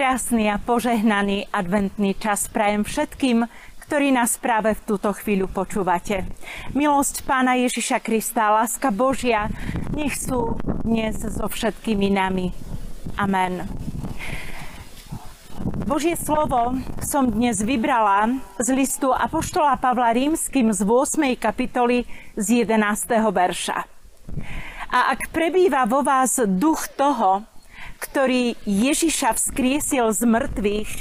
Krásny a požehnaný adventný čas prajem všetkým, ktorí nás práve v túto chvíľu počúvate. Milosť Pána Ježiša Krista, láska Božia, nech sú dnes so všetkými nami. Amen. Božie slovo som dnes vybrala z listu Apoštola Pavla Rímským z 8. kapitoly z 11. verša. A ak prebýva vo vás duch toho, ktorý Ježiša vzkriesil z mŕtvych,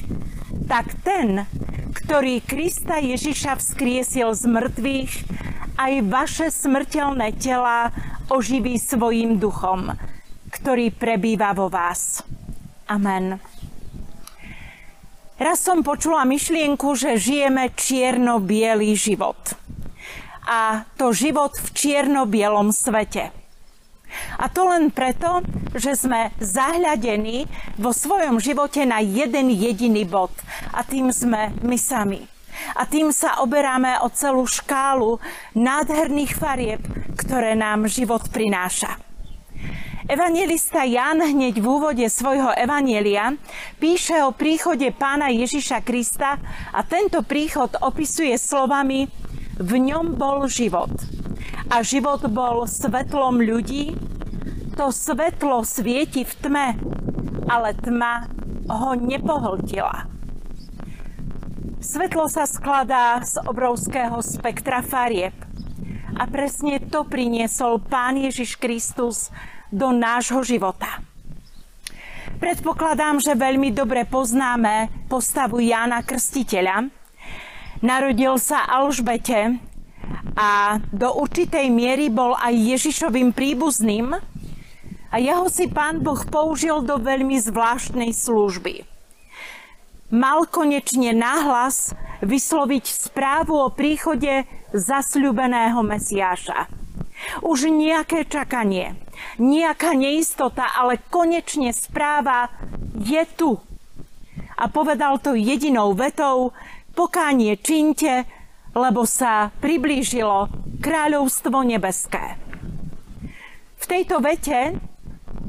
tak ten, ktorý Krista Ježiša vzkriesil z mŕtvych, aj vaše smrteľné tela oživí svojim duchom, ktorý prebýva vo vás. Amen. Raz som počula myšlienku, že žijeme čierno-bielý život. A to život v čierno-bielom svete – a to len preto, že sme zahľadení vo svojom živote na jeden jediný bod. A tým sme my sami. A tým sa oberáme o celú škálu nádherných farieb, ktoré nám život prináša. Evangelista Jan hneď v úvode svojho evanielia píše o príchode pána Ježiša Krista a tento príchod opisuje slovami v ňom bol život a život bol svetlom ľudí, to svetlo svieti v tme, ale tma ho nepohltila. Svetlo sa skladá z obrovského spektra farieb. A presne to priniesol Pán Ježiš Kristus do nášho života. Predpokladám, že veľmi dobre poznáme postavu Jána Krstiteľa. Narodil sa Alžbete a do určitej miery bol aj Ježišovým príbuzným a jeho si pán Boh použil do veľmi zvláštnej služby. Mal konečne náhlas vysloviť správu o príchode zasľubeného Mesiáša. Už nejaké čakanie, nejaká neistota, ale konečne správa je tu. A povedal to jedinou vetou, pokánie činte, lebo sa priblížilo kráľovstvo nebeské. V tejto vete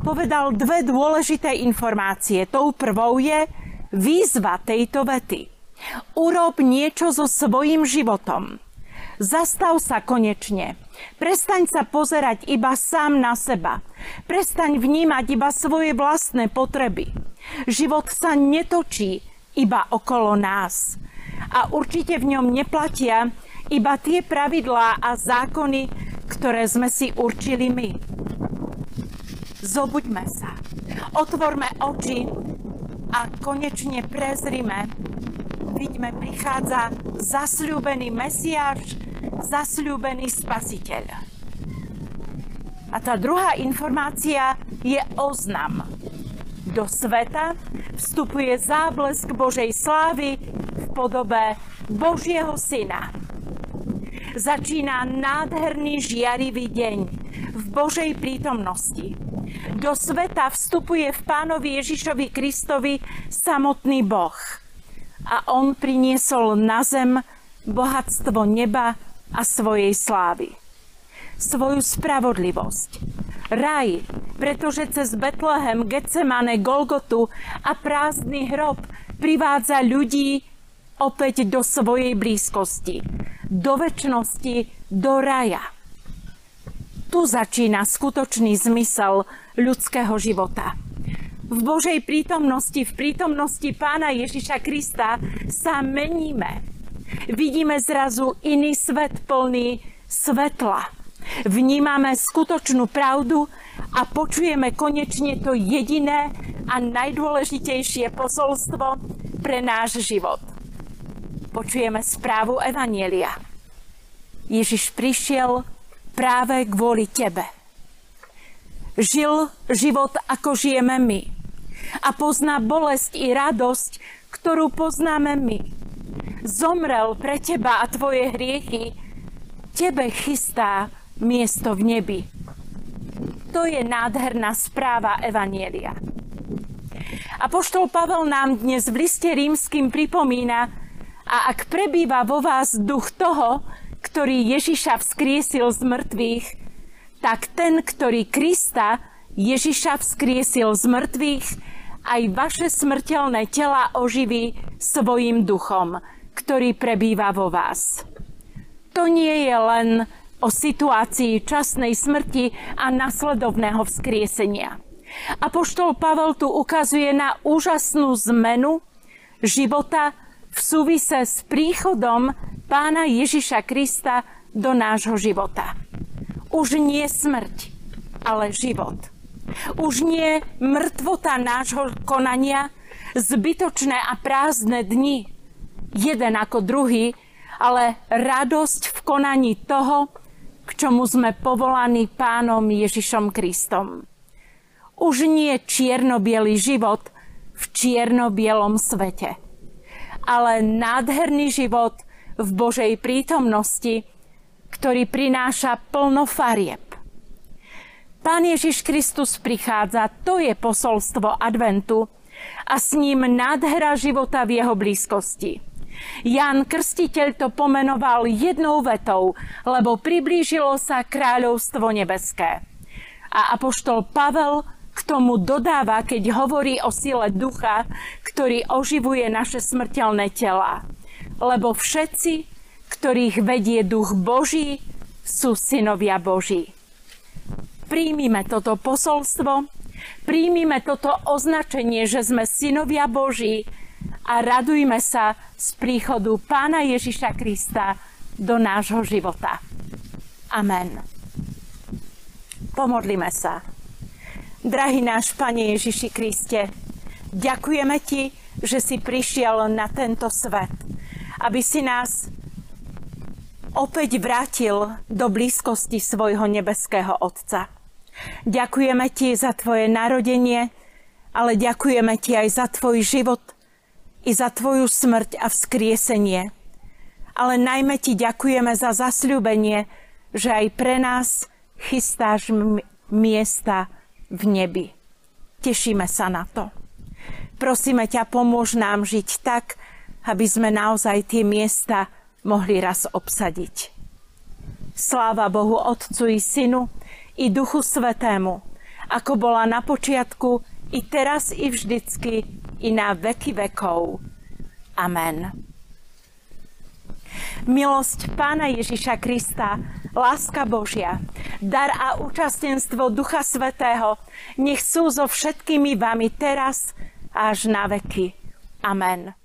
povedal dve dôležité informácie. Tou prvou je výzva tejto vety. Urob niečo so svojím životom. Zastav sa konečne. Prestaň sa pozerať iba sám na seba. Prestaň vnímať iba svoje vlastné potreby. Život sa netočí iba okolo nás a určite v ňom neplatia iba tie pravidlá a zákony, ktoré sme si určili my. Zobuďme sa, otvorme oči a konečne prezrime. Vidíme, prichádza zasľúbený Mesiáš, zasľúbený Spasiteľ. A tá druhá informácia je oznam. Do sveta vstupuje záblesk Božej slávy podobe Božieho Syna. Začína nádherný žiarivý deň v Božej prítomnosti. Do sveta vstupuje v Pánovi Ježišovi Kristovi samotný Boh. A on priniesol na zem bohatstvo neba a svojej slávy. Svoju spravodlivosť, raj, pretože cez Betlehem, Getsemane, Golgotu a prázdny hrob privádza ľudí opäť do svojej blízkosti, do väčšnosti, do raja. Tu začína skutočný zmysel ľudského života. V Božej prítomnosti, v prítomnosti Pána Ježiša Krista sa meníme. Vidíme zrazu iný svet plný svetla vnímame skutočnú pravdu a počujeme konečne to jediné a najdôležitejšie posolstvo pre náš život. Počujeme správu Evanielia. Ježiš prišiel práve kvôli tebe. Žil život, ako žijeme my. A pozná bolesť i radosť, ktorú poznáme my. Zomrel pre teba a tvoje hriechy. Tebe chystá miesto v nebi. To je nádherná správa Evanielia. A poštol Pavel nám dnes v liste rímským pripomína, a ak prebýva vo vás duch toho, ktorý Ježiša vzkriesil z mŕtvych, tak ten, ktorý Krista Ježiša vzkriesil z mŕtvych, aj vaše smrteľné tela oživí svojim duchom, ktorý prebýva vo vás. To nie je len o situácii časnej smrti a nasledovného vzkriesenia. Apoštol Pavel tu ukazuje na úžasnú zmenu života v súvise s príchodom pána Ježiša Krista do nášho života. Už nie smrť, ale život. Už nie mŕtvota nášho konania, zbytočné a prázdne dni, jeden ako druhý, ale radosť v konaní toho, k čomu sme povolaní pánom Ježišom Kristom. Už nie čierno život v čierno-bielom svete, ale nádherný život v Božej prítomnosti, ktorý prináša plno farieb. Pán Ježiš Kristus prichádza, to je posolstvo adventu a s ním nádhera života v jeho blízkosti. Jan Krstiteľ to pomenoval jednou vetou, lebo priblížilo sa kráľovstvo nebeské. A apoštol Pavel k tomu dodáva, keď hovorí o sile ducha, ktorý oživuje naše smrteľné tela. Lebo všetci, ktorých vedie duch Boží, sú synovia Boží. Príjmime toto posolstvo, príjmime toto označenie, že sme synovia Boží a radujme sa z príchodu Pána Ježiša Krista do nášho života. Amen. Pomodlíme sa. Drahý náš Pane Ježiši Kriste, ďakujeme Ti, že si prišiel na tento svet, aby si nás opäť vrátil do blízkosti svojho nebeského Otca. Ďakujeme Ti za Tvoje narodenie, ale ďakujeme Ti aj za Tvoj život – i za Tvoju smrť a vzkriesenie. Ale najmä Ti ďakujeme za zasľúbenie, že aj pre nás chystáš miesta v nebi. Tešíme sa na to. Prosíme ťa, pomôž nám žiť tak, aby sme naozaj tie miesta mohli raz obsadiť. Sláva Bohu Otcu i Synu i Duchu Svetému, ako bola na počiatku, i teraz, i vždycky, i na veky vekov. Amen. Milosť Pána Ježiša Krista, láska Božia, dar a účastenstvo Ducha Svetého nech sú so všetkými vami teraz až na veky. Amen.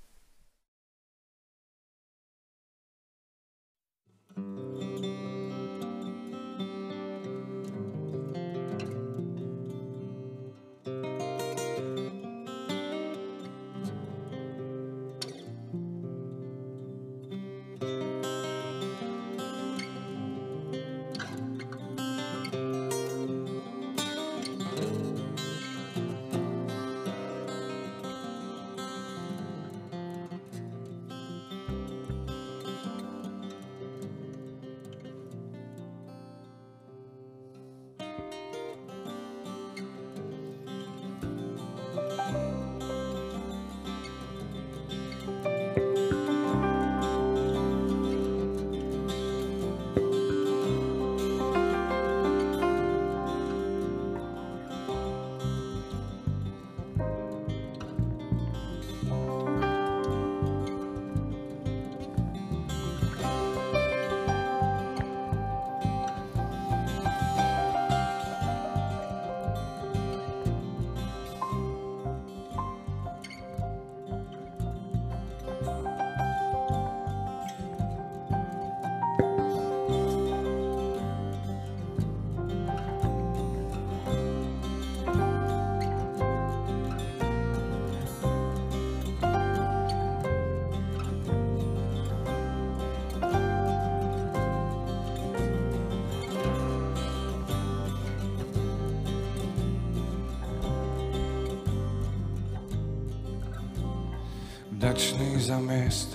Vďačný za miesto,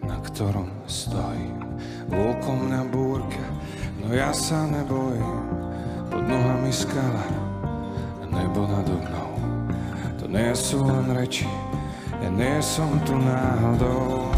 na ktorom stojím. Vôkom na búrke, no ja sa nebojím. Pod nohami skala, nebo nado mnou. To nie sú len reči, ja nie som tu náhodou.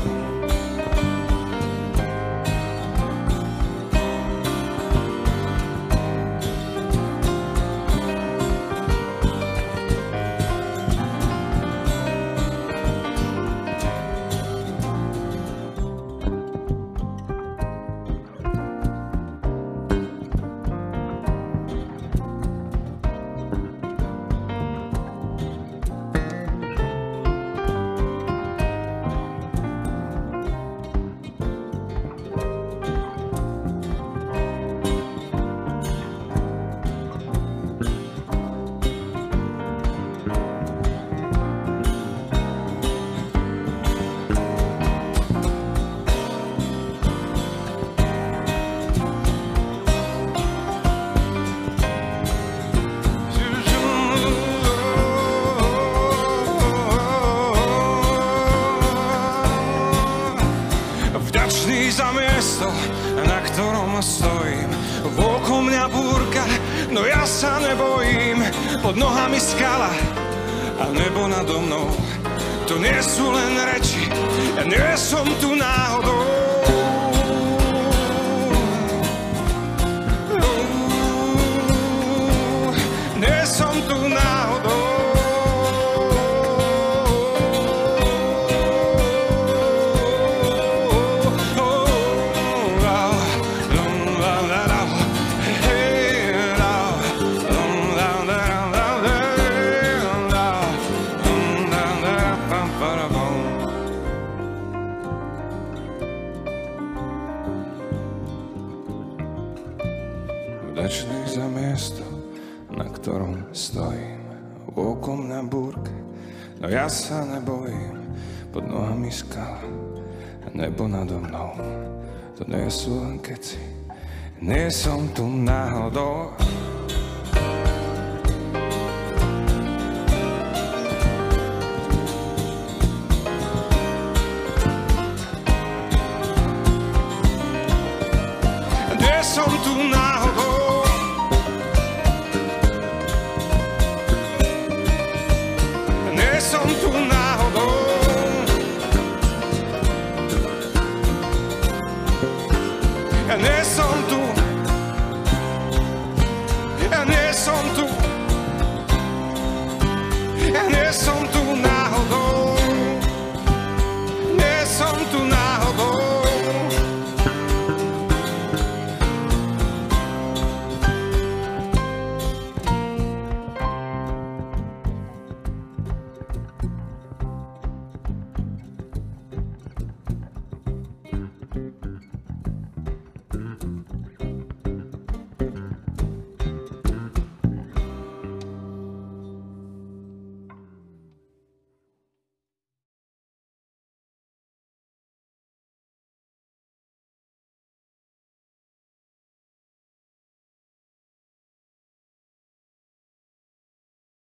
Miesto, na ktorom stojím. Vôko mňa búrka, no ja sa nebojím. Pod nohami skala a nebo nado mnou. To nie sú len reči, ja nie som tu náhodou. Vďačný za miesto, na ktorom stojím. Okom na búrke, no ja sa nebojím. Pod nohami skala, nebo nado mnou. To nie sú len keci, nie som tu náhodou. tu. Ja nie som tu.